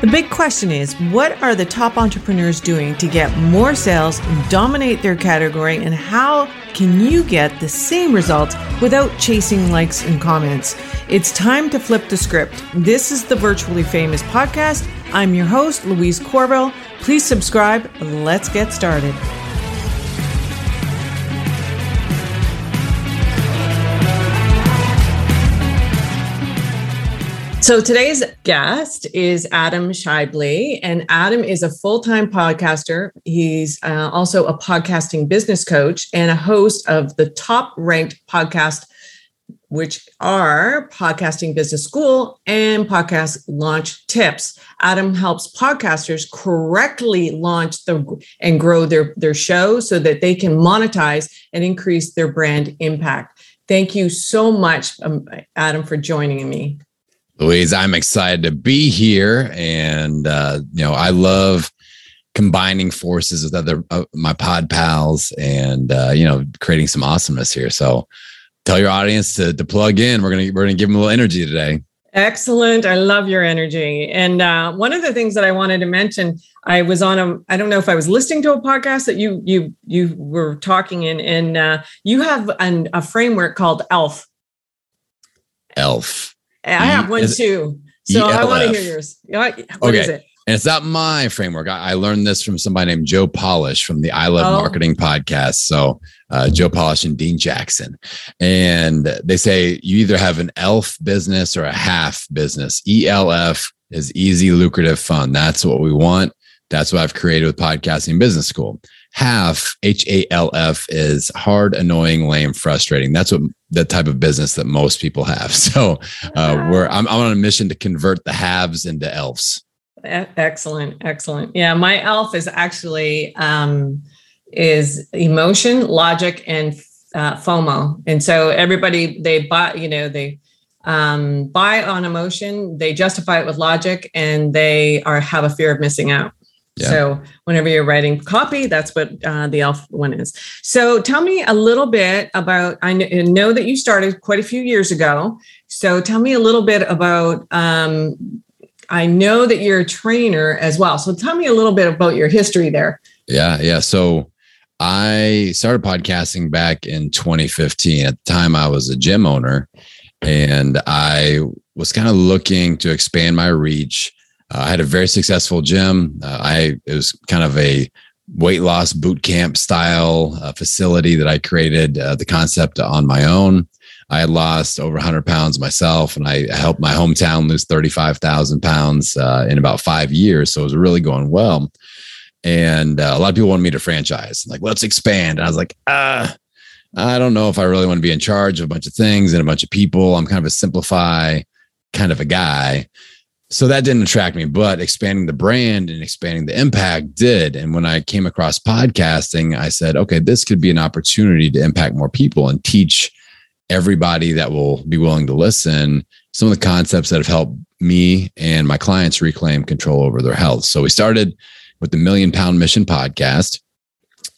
The big question is what are the top entrepreneurs doing to get more sales, dominate their category, and how can you get the same results without chasing likes and comments? It's time to flip the script. This is the Virtually Famous podcast. I'm your host, Louise Courville. Please subscribe. Let's get started. So today's guest is Adam Schaeuble, and Adam is a full-time podcaster. He's uh, also a podcasting business coach and a host of the top-ranked podcast, which are Podcasting Business School and Podcast Launch Tips. Adam helps podcasters correctly launch the and grow their their show so that they can monetize and increase their brand impact. Thank you so much, um, Adam, for joining me. Louise, I'm excited to be here. And, uh, you know, I love combining forces with other uh, my pod pals and, uh, you know, creating some awesomeness here. So tell your audience to, to plug in. We're going to, we're going to give them a little energy today. Excellent. I love your energy. And uh, one of the things that I wanted to mention, I was on a, I don't know if I was listening to a podcast that you, you, you were talking in, and uh, you have an, a framework called ELF. ELF. I have one too. So E-L-F. I want to hear yours. What okay. is it? And it's not my framework. I, I, learned this from somebody named Joe Polish from the I Love oh. Marketing podcast. So uh, Joe Polish and Dean Jackson. And they say you either have an ELF business or a half business. ELF is easy, lucrative, fun. That's what we want. That's what I've created with Podcasting Business School half h-a-l-f is hard annoying lame frustrating. That's what the type of business that most people have. So uh, we're I'm, I'm on a mission to convert the haves into elves. Excellent excellent. Yeah my elf is actually um is emotion logic and uh, fomo. And so everybody they buy you know they um, buy on emotion they justify it with logic and they are have a fear of missing out yeah. So whenever you're writing copy, that's what uh, the ELF one is. So tell me a little bit about. I know that you started quite a few years ago. So tell me a little bit about. Um, I know that you're a trainer as well. So tell me a little bit about your history there. Yeah, yeah. So I started podcasting back in 2015. At the time, I was a gym owner, and I was kind of looking to expand my reach I had a very successful gym. Uh, I it was kind of a weight loss boot camp style uh, facility that I created uh, the concept on my own. I had lost over 100 pounds myself, and I helped my hometown lose 35,000 pounds uh, in about five years. So it was really going well. And uh, a lot of people wanted me to franchise, like, let's expand. And I was like, ah, I don't know if I really want to be in charge of a bunch of things and a bunch of people. I'm kind of a simplify kind of a guy so that didn't attract me but expanding the brand and expanding the impact did. And when i came across podcasting i said okay this could be an opportunity to impact more people and teach everybody that will be willing to listen some of the concepts that have helped me and my clients reclaim control over their health. So we started with the million pound mission podcast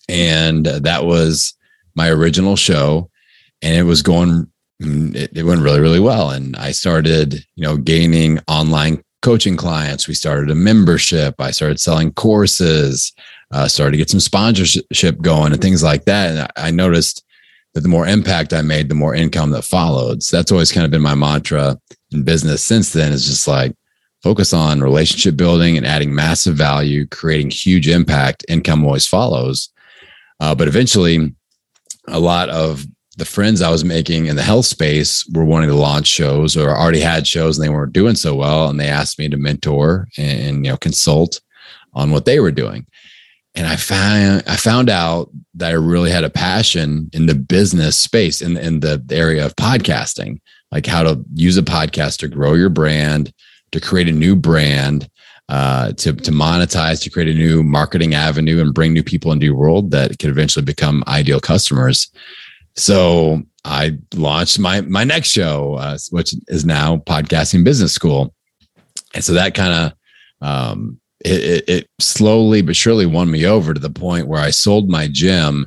and uh, that was my original show and it was going it, it, went really really well. And i started you know gaining online coaching clients. We started a membership. I started selling courses uh, started to get some sponsorship going and things like that. And I, I noticed that the more impact i made the more income that followed. So that's always kind of been my mantra in business since then is just like focus on relationship building and adding massive value creating huge impact. Income always follows. Uh, but eventually a lot of the friends I was making in the health space were wanting to launch shows or already had shows and they weren't doing so well. And they asked me to mentor and, you know, consult on what they were doing. And I found I found out that I really had a passion in the business space in, in the area of podcasting, like how to use a podcast to grow your brand, to create a new brand, uh, to to monetize, to create a new marketing avenue, and bring new people into your world that could eventually become ideal customers. So I launched my my next show, uh, which is now Podcasting Business School, and so that kind of um, it, it, it slowly but surely won me over to the point where I sold my gym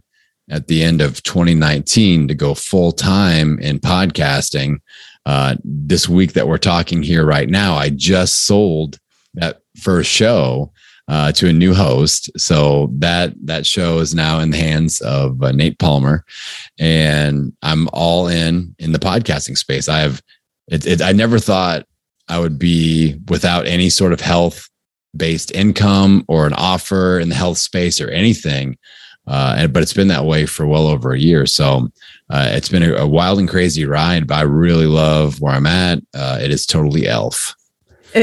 at the end of 2019 to go full time in podcasting. Uh, this week that we're talking here right now, I just sold that first show uh, to a new host. So that that show is now in the hands of uh, Nate Palmer, and I'm all in in the podcasting space. I have it, it, I never thought I would be without any sort of health based income or an offer in the health space or anything. Uh, and, but it's been that way for well over a year. So uh, it's been a, a, wild and crazy ride, but I really love where I'm at. Uh, it is totally elf.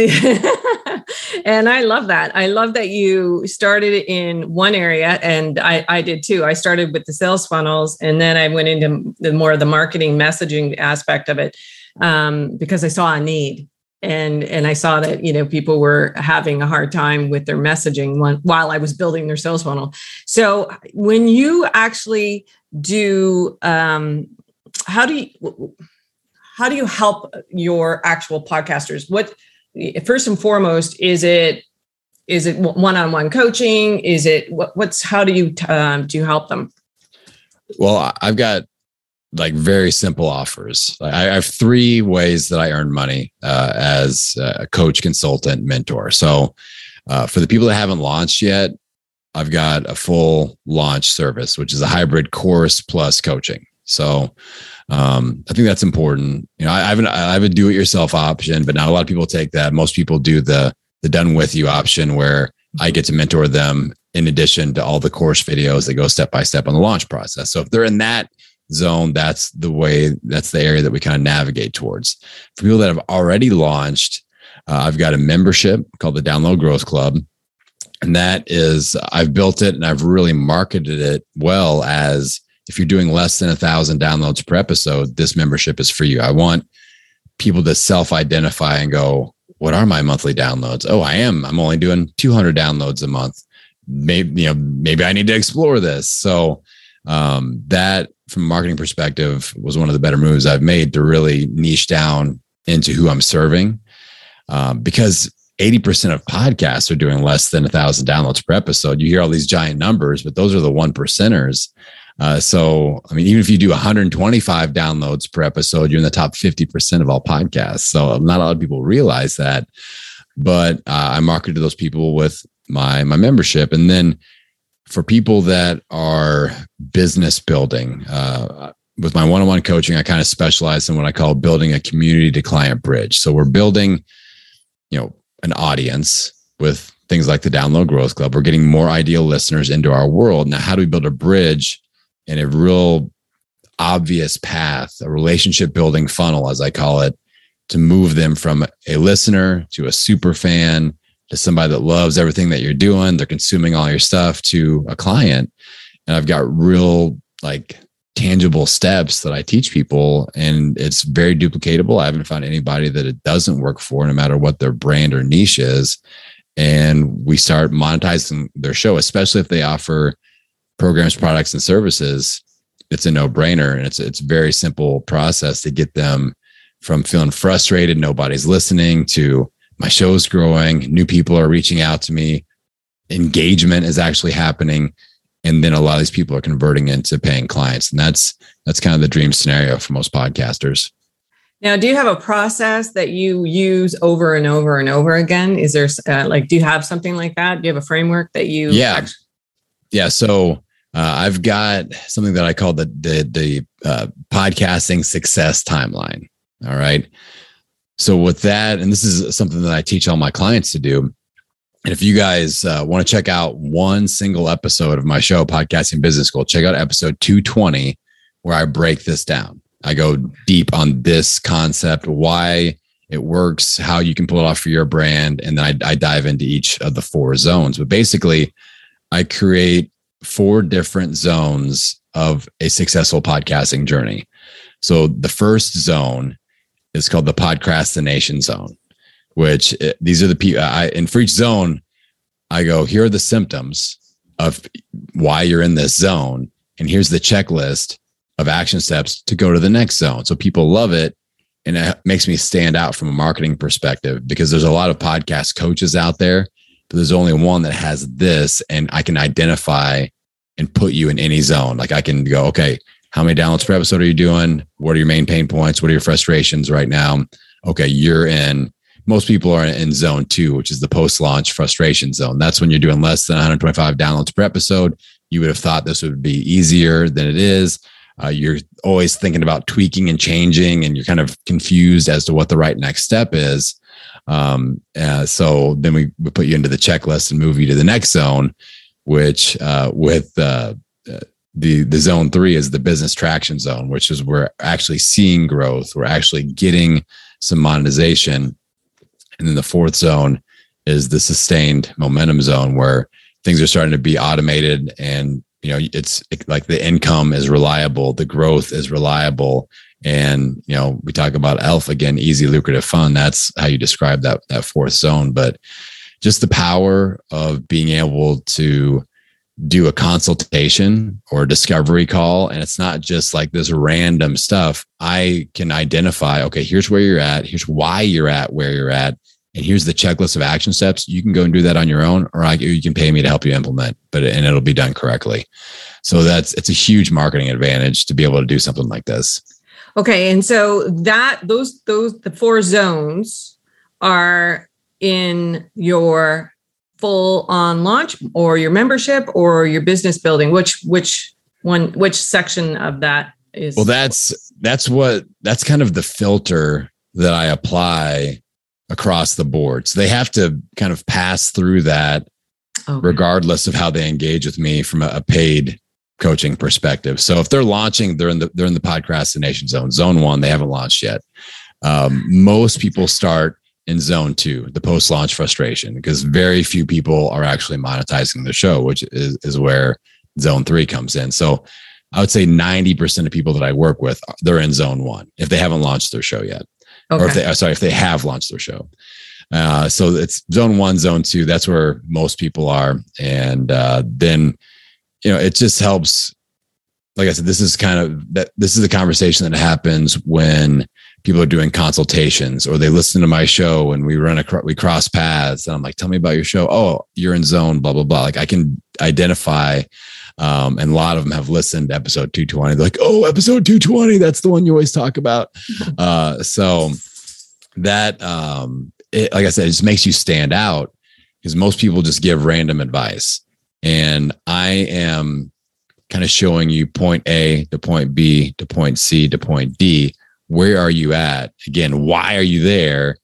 and I love that. I love that you started in one area, and I, I did too. I started with the sales funnels, and then I went into the more of the marketing messaging aspect of it um, because I saw a need and and I saw that you know people were having a hard time with their messaging when, while I was building their sales funnel. So when you actually do, um, how do you how do you help your actual podcasters? What first and foremost is it is it one-on-one coaching? Is it what, what's how do you um, do you help them? Well, I've got like very simple offers. I have three ways that I earn money uh, as a coach, consultant, mentor. So uh, for the people that haven't launched yet, I've got a full launch service, which is a hybrid course plus coaching. So um, I think that's important. You know, I, I have an I have a do-it-yourself option, but not a lot of people take that. Most people do the the done with you option, where I get to mentor them in addition to all the course videos that go step by step on the launch process. So if they're in that zone, that's the way, that's the area that we kind of navigate towards. For people that have already launched, uh, I've got a membership called the Download Growth Club. And that is, I've built it and I've really marketed it well as if you're doing less than a thousand downloads per episode, this membership is for you. I want people to self identify and go, what are my monthly downloads? Oh, I am. I'm only doing 200 downloads a month. Maybe, you know, maybe I need to explore this. So, um, that from a marketing perspective was one of the better moves I've made to really niche down into who I'm serving. Um, because 80% of podcasts are doing less than a thousand downloads per episode. You hear all these giant numbers, but those are the one percenters. Uh, so, I mean, even if you do 125 downloads per episode, you're in the top 50% of all podcasts. So, not a lot of people realize that. But uh, I marketed those people with my my membership, and then for people that are business building, uh, with my one-on-one coaching, I kind of specialize in what I call building a community to client bridge. So we're building, you know, an audience with things like the Download Growth Club. We're getting more ideal listeners into our world. Now, how do we build a bridge in a real obvious path, a relationship building funnel, as I call it, to move them from a listener to a super fan to somebody that loves everything that you're doing, they're consuming all your stuff to a client. And I've got real like tangible steps that I teach people and it's very duplicatable. I haven't found anybody that it doesn't work for no matter what their brand or niche is. And we start monetizing their show, especially if they offer programs, products, and services. It's a no-brainer. And it's it's a very simple process to get them from feeling frustrated, nobody's listening to my show's growing, new people are reaching out to me, engagement is actually happening. And then a lot of these people are converting into paying clients. And that's that's kind of the dream scenario for most podcasters. Now, do you have a process that you use over and over and over again? Is there uh, like, do you have something like that? Do you have a framework that you? Yeah, actually- yeah. So uh, I've got something that I call the the the uh, podcasting success timeline. All right. So with that, and this is something that I teach all my clients to do. And if you guys uh, want to check out one single episode of my show, Podcasting Business School, check out episode 220, where I break this down. I go deep on this concept, why it works, how you can pull it off for your brand. And then I, I dive into each of the four zones. But basically, I create four different zones of a successful podcasting journey. So the first zone is called the podcrastination zone, which uh, these are the people I, and for each zone, I go, here are the symptoms of why you're in this zone. And here's the checklist of action steps to go to the next zone. So people love it. And it makes me stand out from a marketing perspective because there's a lot of podcast coaches out there, there's only one that has this. And I can identify and put you in any zone. Like I can go, okay, how many downloads per episode are you doing? What are your main pain points? What are your frustrations right now? Okay, you're in most people are in zone two, which is the post launch frustration zone. That's when you're doing less than 125 downloads per episode. You would have thought this would be easier than it is. Uh, you're always thinking about tweaking and changing, and you're kind of confused as to what the right next step is. Um, uh, so then we, we put you into the checklist and move you to the next zone, which uh, with uh, uh, the the zone three is the business traction zone, which is we're actually seeing growth. We're actually getting some monetization, and then the fourth zone is the sustained momentum zone where things are starting to be automated and you know it's like the income is reliable the growth is reliable and you know we talk about elf again easy lucrative fun that's how you describe that that fourth zone but just the power of being able to do a consultation or a discovery call and it's not just like this random stuff i can identify okay here's where you're at here's why you're at where you're at and here's the checklist of action steps. You can go and do that on your own, or I, you can pay me to help you implement, but and it'll be done correctly. So that's it's a huge marketing advantage to be able to do something like this. Okay, and so that those those the four zones are in your full on launch or your membership or your business building. Which which one which section of that is? Well, that's that's what that's kind of the filter that I apply across the board. So they have to kind of pass through that okay. regardless of how they engage with me from a, a, paid coaching perspective. So if they're launching, they're in the they're in the podcastination zone. Zone one, they haven't launched yet. Um, most people start in zone two, the post launch frustration, because very few people are actually monetizing the show, which is, is where zone three comes in. So I would say 90% of people that I work with, they're in zone one if they haven't launched their show yet. Okay. Or if they, uh, sorry, if they have launched their show. Uh, so it's zone one, zone two. That's where most people are. And uh, then, you know, it just helps. Like I said, this is kind of that. This is the conversation that happens when people are doing consultations or they listen to my show and we run across, we cross paths. And I'm like, tell me about your show. Oh, you're in zone, blah, blah, blah. Like I can identify um, and a lot of them have listened to episode 220. They're like, oh, episode 220, that's the one you always talk about. Uh, so that, um, it, like I said, it just makes you stand out because most people just give random advice. And I am kind of showing you point A to point B to point C to point D. Where are you at? Again, why are you there?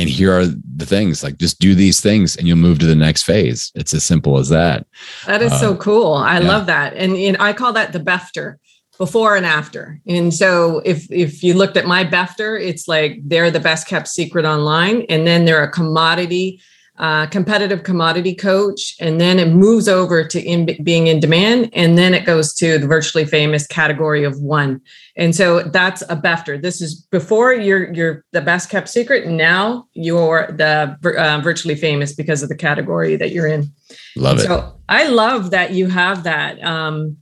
and here are the things like just do these things and you'll move to the next phase it's as simple as that that is uh, so cool i yeah. love that and, and i call that the BEFTR before and after and so if if you looked at my BEFTR it's like they're the best kept secret online and then they're a commodity uh, competitive commodity coach, and then it moves over to in, being in demand, and then it goes to the virtually famous category of one. And so that's a BEFTR. This is before you're you're the best kept secret. Now you're the uh, virtually famous because of the category that you're in. Love and it. So I love that you have that. Um,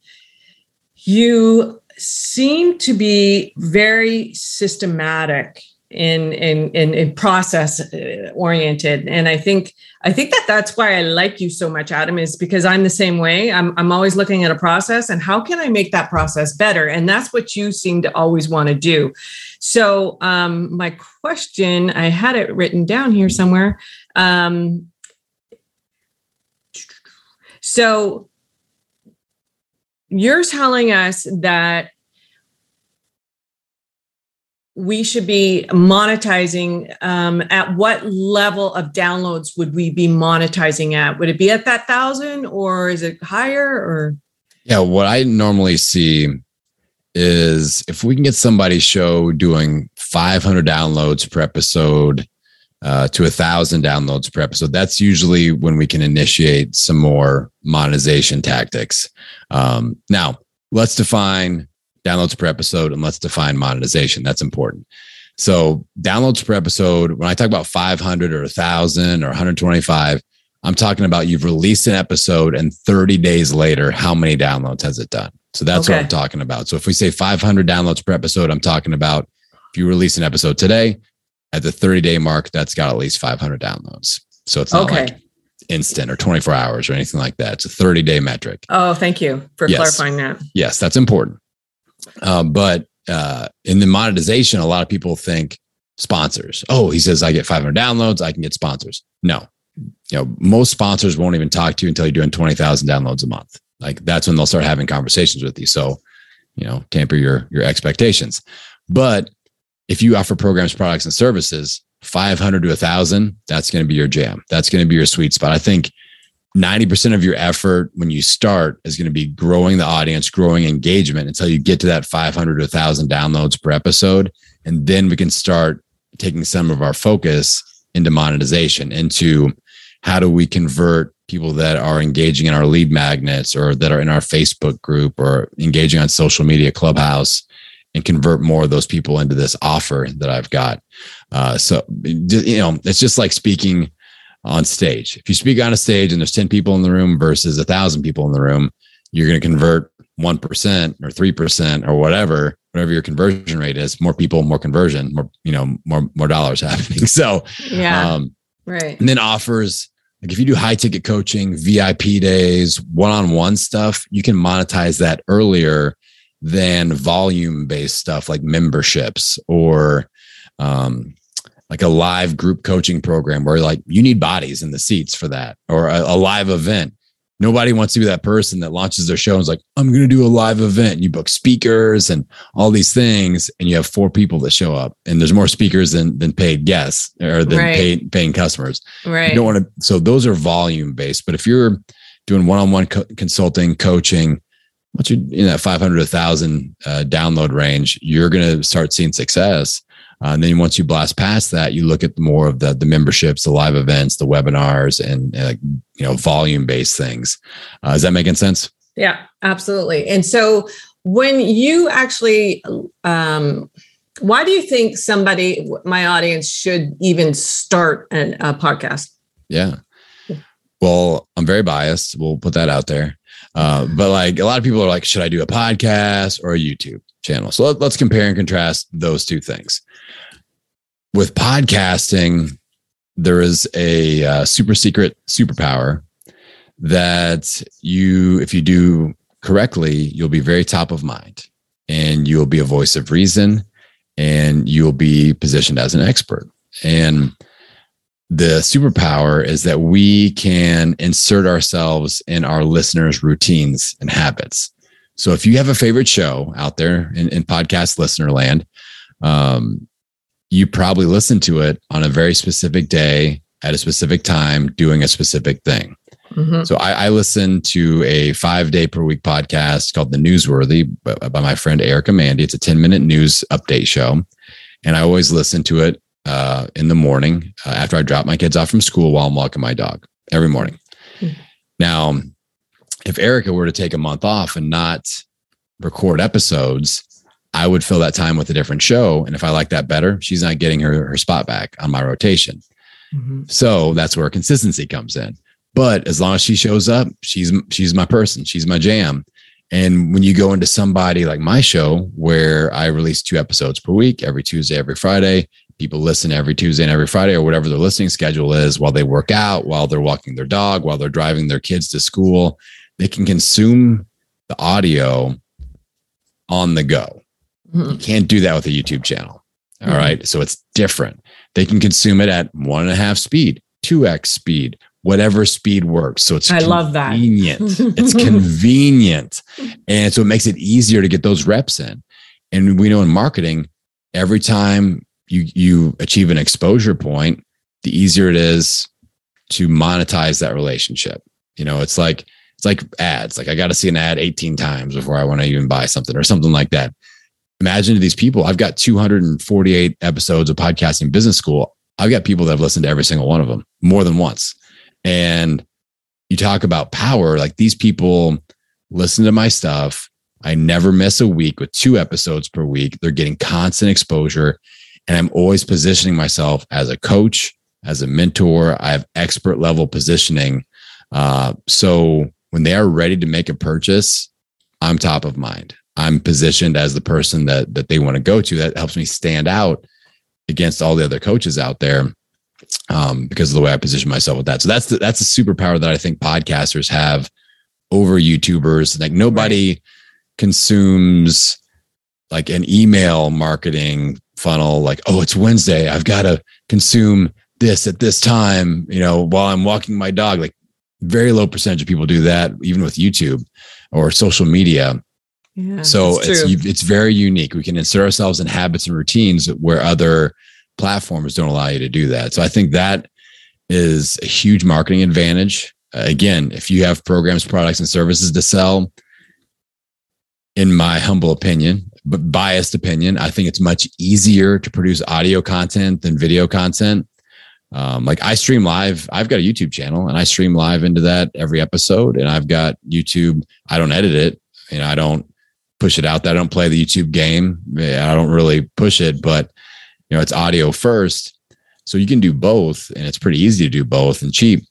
you seem to be very systematic in in in, in process uh, oriented. And i think i think that that's why i like you so much adam is because i'm the same way. I'm i'm always looking at a process and how can i make that process better? And that's what you seem to always want to do. So um my question i had it written down here somewhere um so you're telling us that we should be monetizing um, at what level of downloads would we be monetizing at? Would it be at that thousand or is it higher or? Yeah what i normally see is if we can get somebody's show doing 500 downloads per episode uh, to a thousand downloads per episode that's usually when we can initiate some more monetization tactics. Um, now let's define downloads per episode, and let's define monetization. That's important. So, downloads per episode, when I talk about 500 or 1,000 or 125, I'm talking about you've released an episode and 30 days later, how many downloads has it done? So that's okay. what I'm talking about. So if we say 500 downloads per episode, I'm talking about if you release an episode today, at the 30 day mark, that's got at least 500 downloads. So it's not okay. like instant or 24 hours or anything like that. It's a 30 day metric. Oh, thank you for yes. clarifying that. Yes, that's important. Uh, but uh, in the monetization, a lot of people think sponsors. Oh, he says I get 500 downloads, I can get sponsors. No, you know, most sponsors won't even talk to you until you're doing 20,000 downloads a month. Like that's when they'll start having conversations with you. So, you know, tamper your your expectations. But if you offer programs, products, and services, 500 to 1,000, that's going to be your jam. That's going to be your sweet spot. I think 90% of your effort when you start is going to be growing the audience, growing engagement until you get to that 500 to 1,000 downloads per episode. And then we can start taking some of our focus into monetization, into how do we convert people that are engaging in our lead magnets or that are in our Facebook group or engaging on social media, Clubhouse, and convert more of those people into this offer that I've got. Uh, so, you know, it's just like speaking on stage. If you speak on a stage and there's 10 people in the room versus a thousand people in the room, you're going to convert 1% or 3% or whatever, whatever your conversion rate is, more people, more conversion, more, you know, more, more dollars happening. So, yeah. Um, right. And then offers, like if you do high ticket coaching, VIP days, one on one stuff, you can monetize that earlier than volume based stuff like memberships or um, like a live group coaching program where like you need bodies in the seats for that or a, a live event. Nobody wants to be that person that launches their show and is like, I'm going to do a live event. You book speakers and all these things, and you have four people that show up, and there's more speakers than than paid guests or than right. paid, paying customers. Right. You don't want to. So those are volume based. But if you're doing one-on-one co- consulting, coaching, once you're in that 500 to 1000 uh, download range you're going to start seeing success uh, and then once you blast past that you look at more of the the memberships the live events the webinars and uh, you know volume based things. Uh, is that making sense? Yeah absolutely. And so when you actually um, why do you think somebody my audience should even start an, a podcast? Yeah. Well i'm very biased. We'll put that out there. Uh, but like a lot of people are like, should I do a podcast or a YouTube channel? So let, us compare and contrast those two things. With podcasting, there is a uh, super secret superpower that you, if you do correctly, you'll be very top of mind and you'll be a voice of reason and you'll be positioned as an expert. And the superpower is that we can insert ourselves in our listeners' routines and habits. So if you have a favorite show out there in, in podcast listener land, um, you probably listen to it on a very specific day at a specific time doing a specific thing. Mm-hmm. So I, I, listen to a five day per week podcast called The Newsworthy by, by my friend Erica Mandy. It's a 10 minute news update show. And I always listen to it uh, in the morning uh, after I drop my kids off from school while I'm walking my dog every morning. Mm-hmm. Now, if Erica were to take a month off and not record episodes, I would fill that time with a different show. And if I like that better, she's not getting her, her spot back on my rotation. Mm-hmm. So that's where consistency comes in. But as long as she shows up, she's she's my person. She's my jam. And when you go into somebody like my show, where I release two episodes per week, every Tuesday, every Friday, people listen every Tuesday and every Friday or whatever their listening schedule is while they work out, while they're walking their dog, while they're driving their kids to school. They can consume the audio on the go. Mm-hmm. You can't do that with a YouTube channel. All mm-hmm. right. So it's different. They can consume it at one and a half speed, 2x speed, whatever speed works. So it's I love that. it's convenient. And so it makes it easier to get those reps in. And we know in marketing, every time you you achieve an exposure point, the easier it is to monetize that relationship. You know, it's like it's like ads. Like I got to see an ad 18 times before I want to even buy something or something like that. Imagine to these people, I've got 248 episodes of podcasting business school. I've got people that have listened to every single one of them more than once. And you talk about power, like these people listen to my stuff. I never miss a week with two episodes per week. They're getting constant exposure. And I'm always positioning myself as a coach, as a mentor. I have expert level positioning. Uh, so when they are ready to make a purchase, I'm top of mind. I'm positioned as the person that that they want to go to. That helps me stand out against all the other coaches out there um, because of the way I position myself with that. So that's the, that's a superpower that I think podcasters have over YouTubers. Like nobody right. consumes like an email marketing funnel like, oh, it's Wednesday. I've got to consume this at this time, you know, while I'm walking my dog. Like very low percentage of people do that, even with YouTube or social media. Yeah, so it's it's very unique. We can insert ourselves in habits and routines where other platforms don't allow you to do that. So I think that is a huge marketing advantage. Uh, again, if you have programs, products, and services to sell, in my humble opinion, but biased opinion, I think it's much easier to produce audio content than video content. Um, like I stream live, I've got a YouTube channel and I stream live into that every episode. And I've got YouTube, I don't edit it, you know, I don't push it out there. I don't play the YouTube game. I don't really push it, but you know, it's audio first. So you can do both and it's pretty easy to do both and cheap.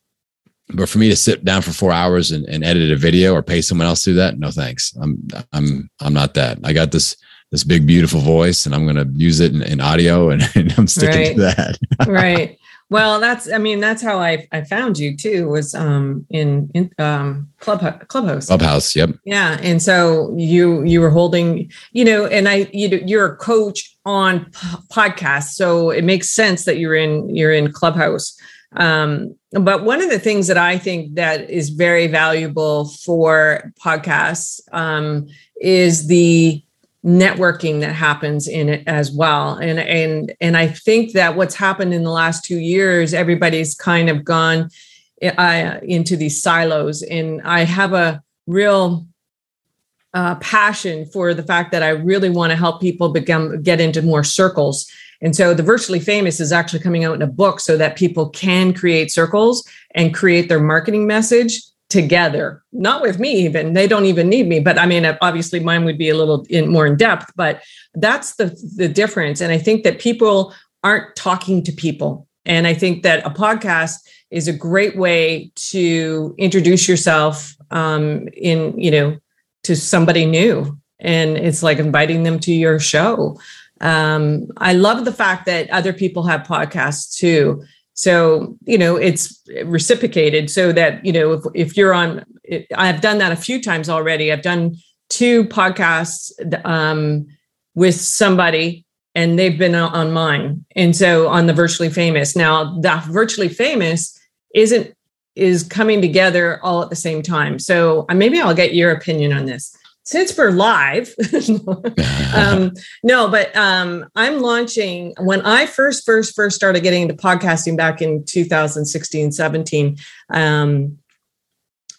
But for me to sit down for four hours and, and edit a video or pay someone else to do that, no thanks. I'm I'm I'm not that. I got this this big beautiful voice and I'm going to use it in, in audio and, and, I'm sticking right. to that. right. Well, that's I mean that's how I I found you too was um in in um club clubhouse. Clubhouse yep. Yeah and so you you were holding you know and I you you're a coach on p- podcasts so it makes sense that you're in you're in clubhouse. Um but one of the things that I think that is very valuable for podcasts um is the networking that happens in it as well. And and and i think that what's happened in the last two years everybody's kind of gone uh, into these silos. And i have a real uh, passion for the fact that i really want to help people become get into more circles. And so the virtually famous is actually coming out in a book so that people can create circles and create their marketing message together. Not with me even. They don't even need me but i mean obviously mine would be a little in, more in depth but that's the the difference. And i think that people aren't talking to people. And i think that a podcast is a great way to introduce yourself um, in you know to somebody new. And it's like inviting them to your show. Um, i love the fact that other people have podcasts too so, you know, it's reciprocated so that, you know, if, if you're on, I've done that a few times already. I've done two podcasts um, with somebody and they've been on mine. And so on the virtually famous. Now, that virtually famous isn't is coming together all at the same time. So uh, maybe I'll get your opinion on this since we're live um, no but um, i'm launching when i first first first started getting into podcasting back in 2016 17 um,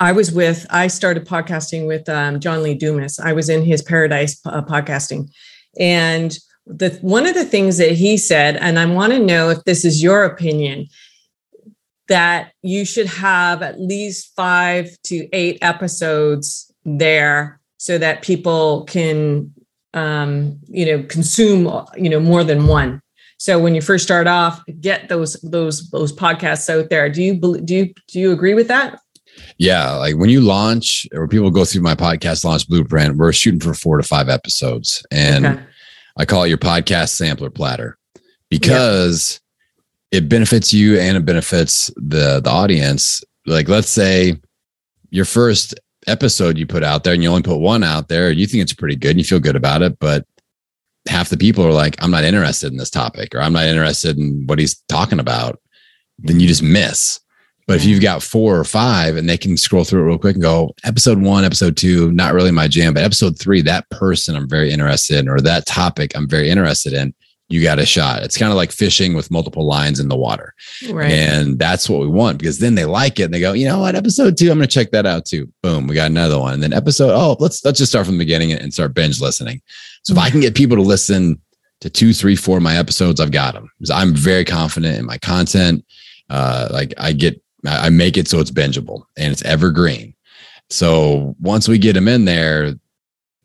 i was with i started podcasting with um, john lee dumas. I was in his paradise uh, podcasting. And the one of the things that he said and i want to know if this is your opinion that you should have at least five to eight episodes there so that people can um, you know consume you know more than one. So when you first start off get those those those podcasts out there. Do you do you do you agree with that? Yeah like when you launch or people go through my podcast launch blueprint we're shooting for four to five episodes. And okay. i call it your podcast sampler platter because yeah. it benefits you and it benefits the the audience. Like let's say your first episode you put out there and you only put one out there, and you think it's pretty good and you feel good about it, but half the people are like, I'm not interested in this topic or I'm not interested in what he's talking about, then you just miss. But if you've got four or five and they can scroll through it real quick and go, episode one, episode two, not really my jam, but episode three, that person I'm very interested in, or that topic I'm very interested in, you got a shot. It's kind of like fishing with multiple lines in the water. Right. And that's what we want because then they like it and they go, you know what, episode two, I'm going to check that out too. Boom, we got another one. And then episode, oh, let's let's just start from the beginning and start binge listening. So if I can get people to listen to two, three, four of my episodes, I've got them. Because I'm very confident in my content. Uh, like I get, I make it so it's bingeable and it's evergreen. So once we get them in there,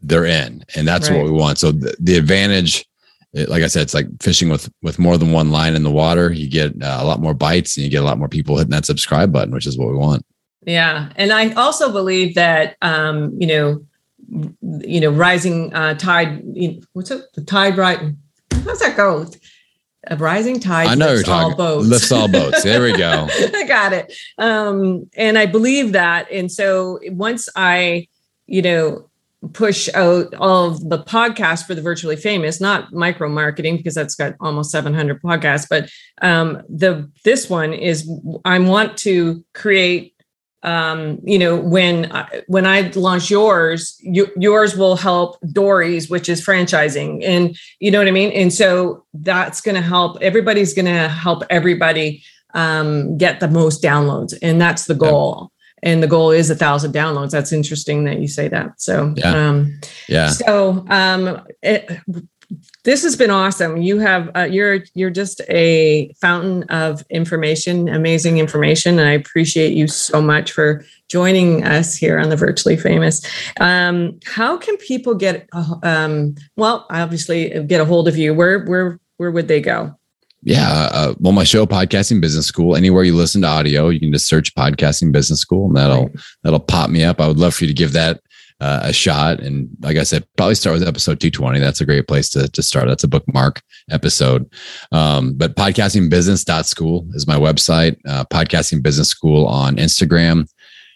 they're in, and that's right. what we want. So the, the advantage it, like I said, it's like fishing with with more than one line in the water. You get uh, a lot more bites, and you get a lot more people hitting that subscribe button, which is what we want. Yeah, and I also believe that um, you know, you know, rising uh, tide. You know, what's it? The tide right? How's that go? A rising tide I know lifts talking. all boats. Lifts all boats. There we go. I got it. Um, and I believe that. And so once I, you know, push out all of the podcasts for the virtually famous, not micro marketing because that's got almost 700 podcasts, but um, the this one is I want to create um, you know, when when I launch yours, you, yours will help Dory's, which is franchising, and you know what I mean. And so that's going to help. Everybody's going to help everybody um, get the most downloads, and that's the goal. And the goal is a thousand downloads. That's interesting that you say that. So yeah, um, yeah. So um, it, this has been awesome. You have uh, you're you're just a fountain of information, amazing information, and I appreciate you so much for joining us here on the Virtually Famous. Um, how can people get um, well? Obviously, get a hold of you. Where where where would they go? Yeah, uh, well, my show, Podcasting Business School. Anywhere you listen to audio, you can just search Podcasting Business School, and that'll right. that'll pop me up. I would love for you to give that uh, a shot. And like I said, probably start with episode 220. That's a great place to, to start. That's a bookmark episode. Um, but podcastingbusiness.school is my website, uh, podcasting business school on Instagram.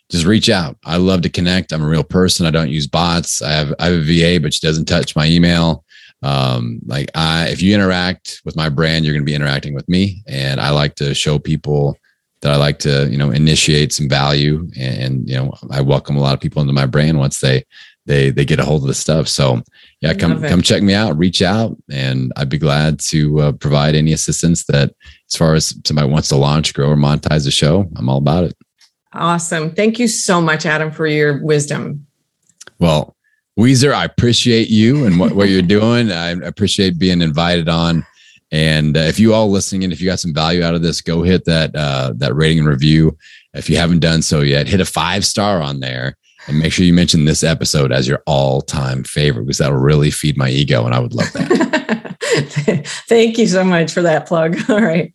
Just reach out. I love to connect. I'm a real person. I don't use bots. I have, I have a VA, but she doesn't touch my email. Um, like I, if you interact with my brand, you're going to be interacting with me. And I like to show people that I like to, you know, initiate some value and, and, you know, I welcome a lot of people into my brand once they they they get a hold of the stuff. So yeah, come come check me out, reach out, and I'd be glad to uh, provide any assistance that as far as somebody wants to launch, grow, or monetize the show, I'm all about it. Awesome. Thank you so much, Adam, for your wisdom. Well, Weezer, I appreciate you and what, what you're doing. I appreciate being invited on and uh, if you all listening in, if you got some value out of this, go hit that uh, that rating and review. If you haven't done so yet, hit a five star on there and make sure you mention this episode as your all time favorite because that'll really feed my ego, and I would love that. Thank you so much for that plug. All right.